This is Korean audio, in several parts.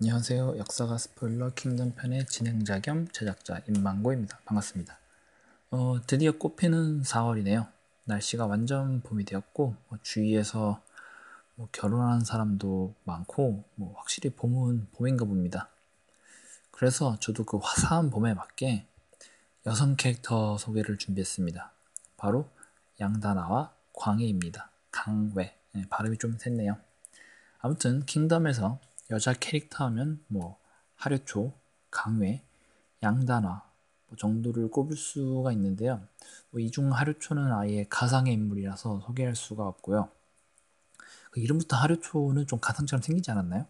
안녕하세요. 역사가 스포일러 킹덤 편의 진행자 겸 제작자 임망고입니다. 반갑습니다. 어, 드디어 꽃피는 4월이네요. 날씨가 완전 봄이 되었고 뭐 주위에서 뭐 결혼한 사람도 많고 뭐 확실히 봄은 봄인가 봅니다. 그래서 저도 그 화사한 봄에 맞게 여성 캐릭터 소개를 준비했습니다. 바로 양다나와 광해입니다. 강외. 네, 발음이 좀 샜네요. 아무튼 킹덤에서 여자 캐릭터 하면 뭐 하려초, 강외, 양단화 뭐 정도를 꼽을 수가 있는데요. 뭐 이중 하려초는 아예 가상의 인물이라서 소개할 수가 없고요. 그 이름부터 하려초는 좀 가상처럼 생기지 않았나요?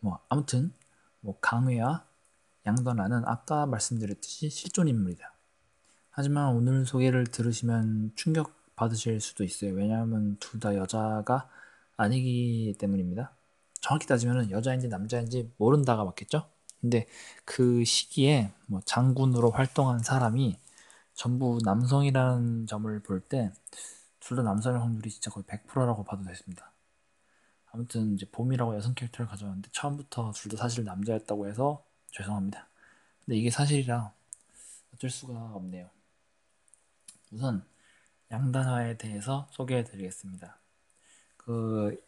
뭐 아무튼 뭐 강외와 양단화는 아까 말씀드렸듯이 실존 인물이다. 하지만 오늘 소개를 들으시면 충격 받으실 수도 있어요. 왜냐하면 둘 다 여자가 아니기 때문입니다. 정확히 따지면 여자인지 남자인지 모른다가 맞겠죠? 근데 그 시기에 뭐 장군으로 활동한 사람이 전부 남성이라는 점을 볼 때 둘 다 남성일 확률이 진짜 거의 100%라고 봐도 되습니다. 아무튼 이제 봄이라고 여성 캐릭터를 가져왔는데 처음부터 둘 다 사실 남자였다고 해서 죄송합니다. 근데 이게 사실이라 어쩔 수가 없네요. 우선 양단화에 대해서 소개해 드리겠습니다. 그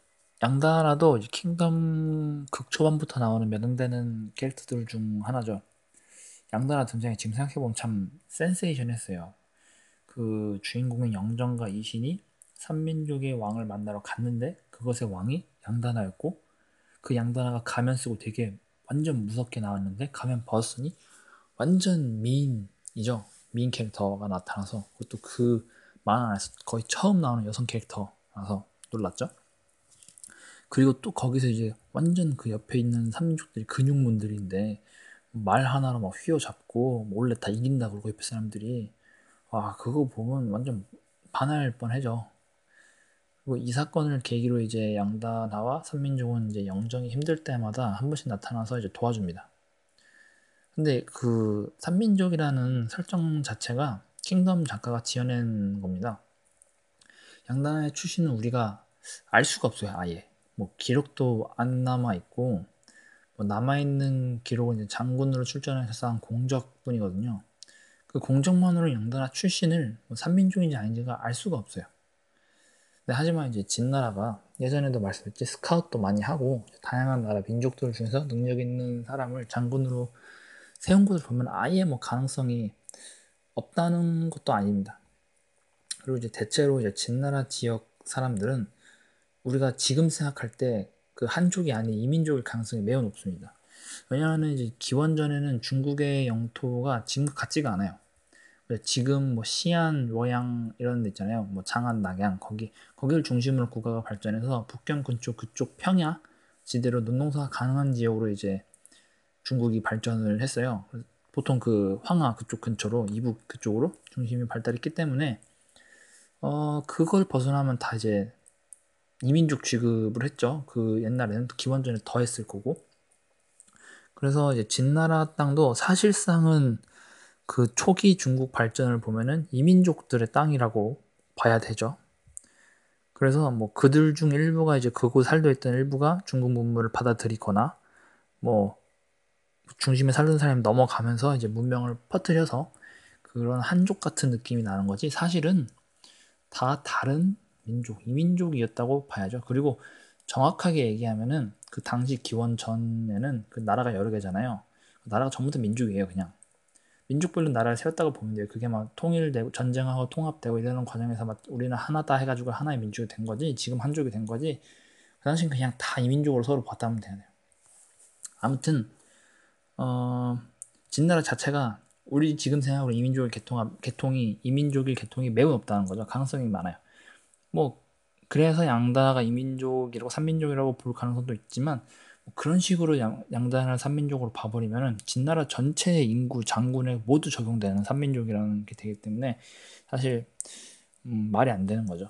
양다라도 킹덤 극초반부터 나오는 매능되는 캐릭터들 중 하나죠. 양다라 등장이 지금 생각해보면 참 센세이션했어요. 그 주인공인 영정과 이신이 삼민족의 왕을 만나러 갔는데 그것의 왕이 양다나였고 그 양다나가 가면 쓰고 되게 완전 무섭게 나왔는데 가면 벗으니 완전 미인이죠. 미인 캐릭터가 나타나서 그것도 그 만화 안에서 거의 처음 나오는 여성 캐릭터라서 놀랐죠. 그리고 또 거기서 이제 완전 그 옆에 있는 삼민족들이 근육문들인데 말 하나로 막 휘어잡고 몰래 다 이긴다 그러고 옆에 사람들이 와 그거 보면 완전 반할 뻔해죠. 그리고 이 사건을 계기로 이제 양다나와 삼민족은 이제 영정이 힘들 때마다 한 번씩 나타나서 이제 도와줍니다. 근데 그 삼민족이라는 설정 자체가 킹덤 작가가 지어낸 겁니다. 양다나의 출신은 우리가 알 수가 없어요, 아예. 뭐 기록도 안 남아 있고 뭐 남아 있는 기록은 이제 장군으로 출전해서 쌓은 공적뿐이거든요. 그 공적만으로 영단나 출신을 뭐 삼민족인지 아닌지가 알 수가 없어요. 근데 하지만 이제 진나라가 예전에도 말씀드렸지 스카웃도 많이 하고 다양한 나라 민족들 중에서 능력 있는 사람을 장군으로 세운 것을 보면 아예 뭐 가능성이 없다는 것도 아닙니다. 그리고 이제 대체로 이제 진나라 지역 사람들은 우리가 지금 생각할 때 그 한족이 아닌 이민족일 가능성이 매우 높습니다. 왜냐하면 이제 기원전에는 중국의 영토가 지금 같지가 않아요. 지금 뭐 시안, 로양 이런 데 있잖아요. 뭐 장안, 낙양 거기 거기를 중심으로 국가가 발전해서 북경 근처 그쪽 평야 지대로 농농사가 가능한 지역으로 이제 중국이 발전을 했어요. 보통 그 황하 그쪽 근처로 이북 그쪽으로 중심이 발달했기 때문에 어 그걸 벗어나면 다 이제 이민족 취급을 했죠. 그 옛날에는 기원전에 더 했을 거고. 그래서 이제 진나라 땅도 사실상은 그 초기 중국 발전을 보면은 이민족들의 땅이라고 봐야 되죠. 그래서 뭐 그들 중 일부가 이제 그곳 살도 있던 일부가 중국 문물을 받아들이거나 뭐 중심에 살던 사람이 넘어가면서 이제 문명을 퍼뜨려서 그런 한족 같은 느낌이 나는 거지 사실은 다 다른 민족, 이민족이었다고 봐야죠. 그리고 정확하게 얘기하면은 그 당시 기원 전에는 그 나라가 여러 개잖아요. 그 나라가 전부 다 민족이에요, 그냥. 민족별로 나라를 세웠다고 보면 돼요. 그게 막 통일되고 전쟁하고 통합되고 이러는 과정에서 막 우리는 하나다 해가지고 하나의 민족이 된 거지. 지금 한족이 된 거지. 그 당시엔 그냥 다 이민족으로 서로 봤다면 되네요. 아무튼 어, 진나라 자체가 우리 지금 생각으로 이민족의 개통 개통이 이민족일 개통이 매우 없다는 거죠. 가능성이 많아요. 뭐 그래서 양다가 이민족이라고 삼민족이라고 볼 가능성도 있지만 뭐 그런 식으로 양, 양다나 삼민족으로 봐버리면은 진나라 전체의 인구 장군에 모두 적용되는 삼민족이라는 게 되기 때문에 사실 음, 말이 안 되는 거죠.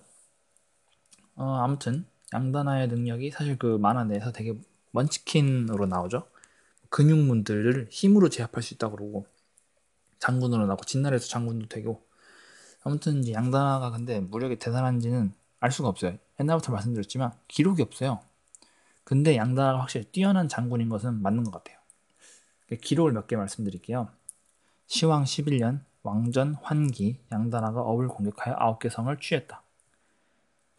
어, 아무튼 양다나의 능력이 사실 그 만화 내에서 되게 먼치킨으로 나오죠. 근육문들을 힘으로 제압할 수 있다고 그러고 장군으로 나오고 진나라에서 장군도 되고 아무튼 이제 양다나가 근데 무력이 대단한지는 알 수가 없어요. 옛날부터 말씀드렸지만 기록이 없어요. 근데 양다나가 확실히 뛰어난 장군인 것은 맞는 것 같아요. 기록을 몇 개 말씀드릴게요. 시왕 11년 왕전 환기 양다나가 업을 공격하여 9개 성을 취했다.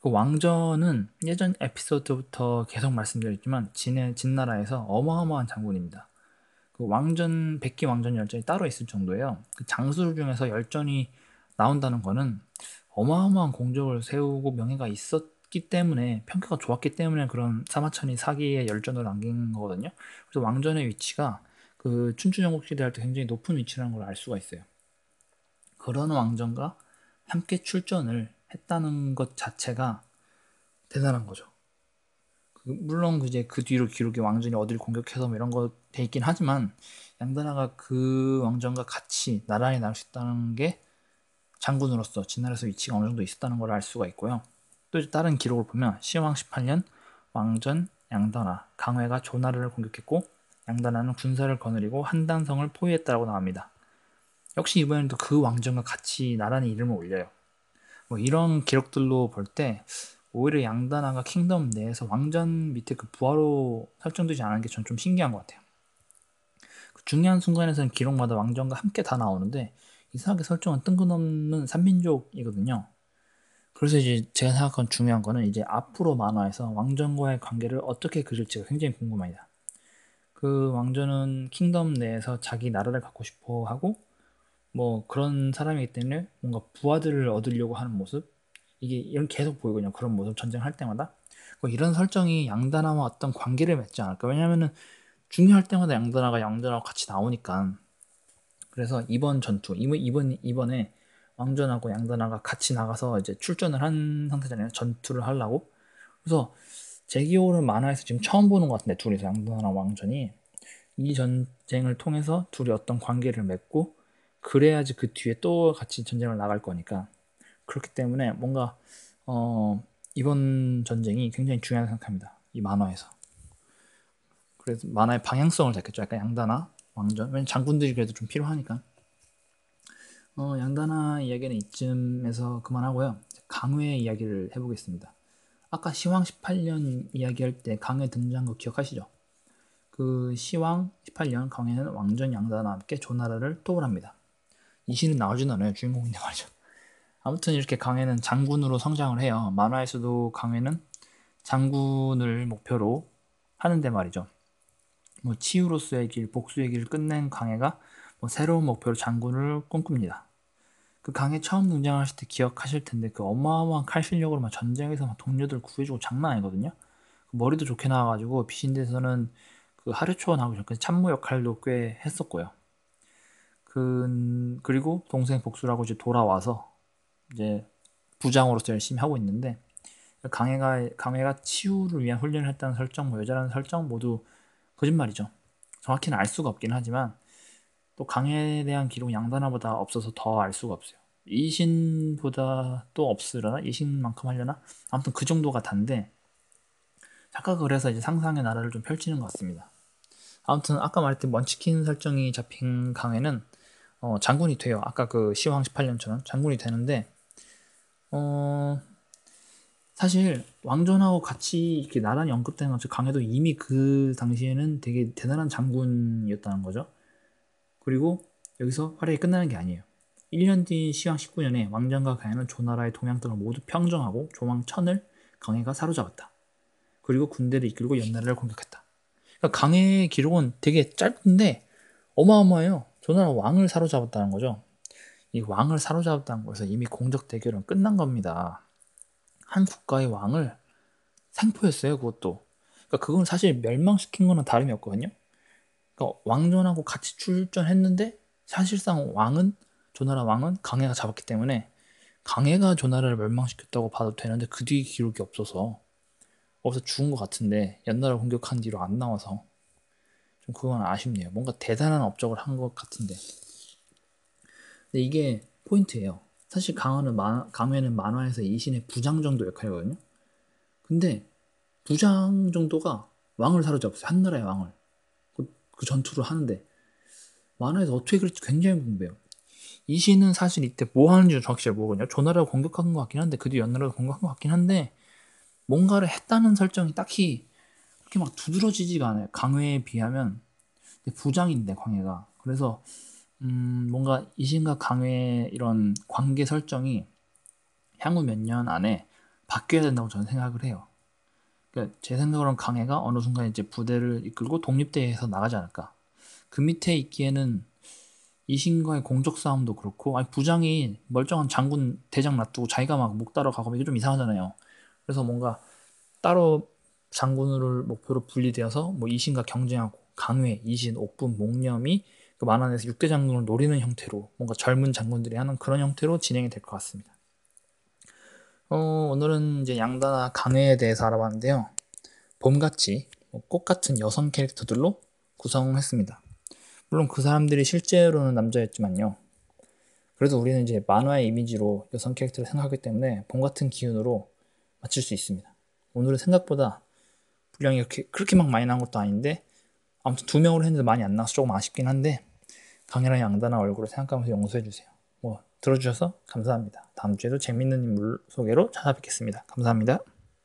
그 왕전은 예전 에피소드부터 계속 말씀드렸지만 진의 진나라에서 어마어마한 장군입니다. 그 왕전 백기 왕전 열전이 따로 있을 정도예요. 그 장수 중에서 열전이 나온다는 거는 어마어마한 공적을 세우고 명예가 있었기 때문에 평가가 좋았기 때문에 그런 사마천이 사기의 열전을 남긴 거거든요. 그래서 왕전의 위치가 그 춘추전국 시대 할 때 굉장히 높은 위치라는 걸 알 수가 있어요. 그런 왕전과 함께 출전을 했다는 것 자체가 대단한 거죠. 그 물론 이제 그 뒤로 기록이 왕전이 어디를 공격해서 뭐 이런 거 돼 있긴 하지만 양다나가 그 왕전과 같이 나란히 나올 수 있다는 게 장군으로서 진나라에서 위치가 어느 정도 있었다는 걸 알 수가 있고요. 또 다른 기록을 보면 시왕 18년 왕전 양다나 강회가 조나르를 공격했고 양다나는 군사를 거느리고 한단성을 포위했다고 나옵니다. 역시 이번에도 그 왕전과 같이 나란히 이름을 올려요. 뭐 이런 기록들로 볼 때 오히려 양다나가 킹덤 내에서 왕전 밑에 그 부하로 설정되지 않은 게 전 좀 신기한 것 같아요. 그 중요한 순간에서는 기록마다 왕전과 함께 다 나오는데 이상하게 설정은 뜬금없는 삼민족이거든요. 그래서 이제 제가 생각한 중요한 거는 이제 앞으로 만화에서 왕전과의 관계를 어떻게 그릴지가 굉장히 궁금합니다. 그 왕전은 킹덤 내에서 자기 나라를 갖고 싶어 하고 뭐 그런 사람이기 때문에 뭔가 부하들을 얻으려고 하는 모습 이게 이런 계속 보이거든요. 그런 모습 전쟁할 때마다 뭐 이런 설정이 양다나와 어떤 관계를 맺지 않을까? 왜냐면은 중요할 때마다 양다나가 양다나와 같이 나오니까 그래서 이번 전투 이번 이번에 왕전하고 양다나가 같이 나가서 이제 출전을 한 상태잖아요. 전투를 하려고 그래서 제 기억으로는 만화에서 지금 처음 보는 것 같은데 둘이서 양다나랑 왕전이 이 전쟁을 통해서 둘이 어떤 관계를 맺고 그래야지 그 뒤에 또 같이 전쟁을 나갈 거니까 그렇기 때문에 뭔가 어, 이번 전쟁이 굉장히 중요하다고 생각합니다. 이 만화에서. 그래서 만화의 방향성을 잡겠죠. 약간 양다나 왕전. 왜냐면 장군들이 그래도 좀 필요하니까. 어, 양다나 이야기는 이쯤에서 그만하고요. 강회 이야기를 해보겠습니다. 아까 시왕 18년 이야기할 때 강회 등장한 거 기억하시죠? 그 시왕 18년 강회는 왕전 양다나와 함께 조나라를 토벌합니다. 이 시는 나오진 않아요. 주인공인데 말이죠. 아무튼 이렇게 강해는 장군으로 성장을 해요. 만화에서도 강해는 장군을 목표로 하는데 말이죠. 뭐 치유로서의 길, 복수의 길을 끝낸 강해가 뭐 새로운 목표로 장군을 꿈꿉니다. 그 강해 처음 등장하실 때 기억하실 텐데 그 어마어마한 칼 실력으로 막 전쟁에서 막 동료들 구해주고 장난 아니거든요. 그 머리도 좋게 나와가지고 비신대에서는 그 하류초원 하고 전까지 참모 역할도 꽤 했었고요. 그, 그리고 동생 복수라고 이제 돌아와서 이제 부장으로서 열심히 하고 있는데 강해가 강해가 치유를 위한 훈련을 했다는 설정, 뭐 여자라는 설정 모두 거짓말이죠. 정확히는 알 수가 없긴 하지만 또 강해에 대한 기록 양다나보다 없어서 더 알 수가 없어요. 이신보다 또 없으려나? 이신만큼 하려나? 아무튼 그 정도가 단데 작가가 그래서 이제 상상의 나라를 좀 펼치는 것 같습니다. 아무튼 아까 말했던 먼치킨 설정이 잡힌 강해는 어, 장군이 돼요. 아까 그 시황 18년처럼 장군이 되는데 어, 사실 왕전하고 같이 이렇게 나란히 언급되는 것처럼 강해도 이미 그 당시에는 되게 대단한 장군이었다는 거죠. 그리고 여기서 활약이 끝나는 게 아니에요. 1년 뒤 시황 19년에 왕전과 강해는 조나라의 동양 등을 모두 평정하고 조망 천을 강해가 사로잡았다. 그리고 군대를 이끌고 연나라를 공격했다. 그러니까 강해의 기록은 되게 짧은데 어마어마해요. 조나라 왕을 사로잡았다는 거죠. 이 왕을 사로잡았다는 것에서 이미 공적 대결은 끝난 겁니다. 한 국가의 왕을 생포했어요, 그것도. 그러니까 그건 사실 멸망시킨 거는 다름이 없거든요. 그러니까 왕전하고 같이 출전했는데 사실상 왕은 조나라 왕은 강해가 잡았기 때문에 강해가 조나라를 멸망시켰다고 봐도 되는데 그 뒤 기록이 없어서 없어서 죽은 것 같은데 연나라 공격한 뒤로 안 나와서 좀 그건 아쉽네요. 뭔가 대단한 업적을 한 것 같은데. 근데 이게 포인트예요. 사실 강화는 만, 강회는 만화에서 이신의 부장 정도 역할이거든요. 근데 부장 정도가 왕을 사로잡았어요. 한 나라의 왕을. 그, 그 전투를 하는데 만화에서 어떻게 그럴지 굉장히 궁금해요. 이신은 사실 이때 뭐 하는지 정확히 잘 모르거든요. 조나라를 공격한 것 같긴 한데 그뒤 연나라를 공격한 것 같긴 한데 뭔가를 했다는 설정이 딱히 그렇게 막 두드러지지가 않아요. 강회에 비하면 부장인데 광해가 그래서 음, 뭔가 이신과 강회의 이런 관계 설정이 향후 몇 년 안에 바뀌어야 된다고 저는 생각을 해요. 그러니까 제 생각으로는 강해가 어느 순간 이제 부대를 이끌고 독립대회에서 나가지 않을까. 그 밑에 있기에는 이신과의 공적 싸움도 그렇고, 아니 부장이 멀쩡한 장군 대장 놔두고 자기가 막 목 따러 가고 이게 좀 이상하잖아요. 그래서 뭔가 따로 장군을 목표로 분리되어서 뭐 이신과 경쟁하고 강회, 이신, 옥분, 목념이 그 만화에서 6대 장군을 노리는 형태로 뭔가 젊은 장군들이 하는 그런 형태로 진행이 될 것 같습니다. 어, 오늘은 이제 양다나 강회에 대해서 알아봤는데요. 봄같이 뭐꽃 같은 여성 캐릭터들로 구성했습니다. 물론 그 사람들이 실제로는 남자였지만요. 그래도 우리는 이제 만화의 이미지로 여성 캐릭터를 생각하기 때문에 봄 같은 기운으로 맞출 수 있습니다. 오늘은 생각보다 분량이 이렇게 그렇게 막 많이 나온 것도 아닌데 아무튼 두 명으로 했는데 많이 안 나와서 조금 아쉽긴 한데 강렬한 양다나 얼굴을 생각하면서 용서해 주세요. 뭐 들어주셔서 감사합니다. 다음 주에도 재밌는 인물 소개로 찾아뵙겠습니다. 감사합니다.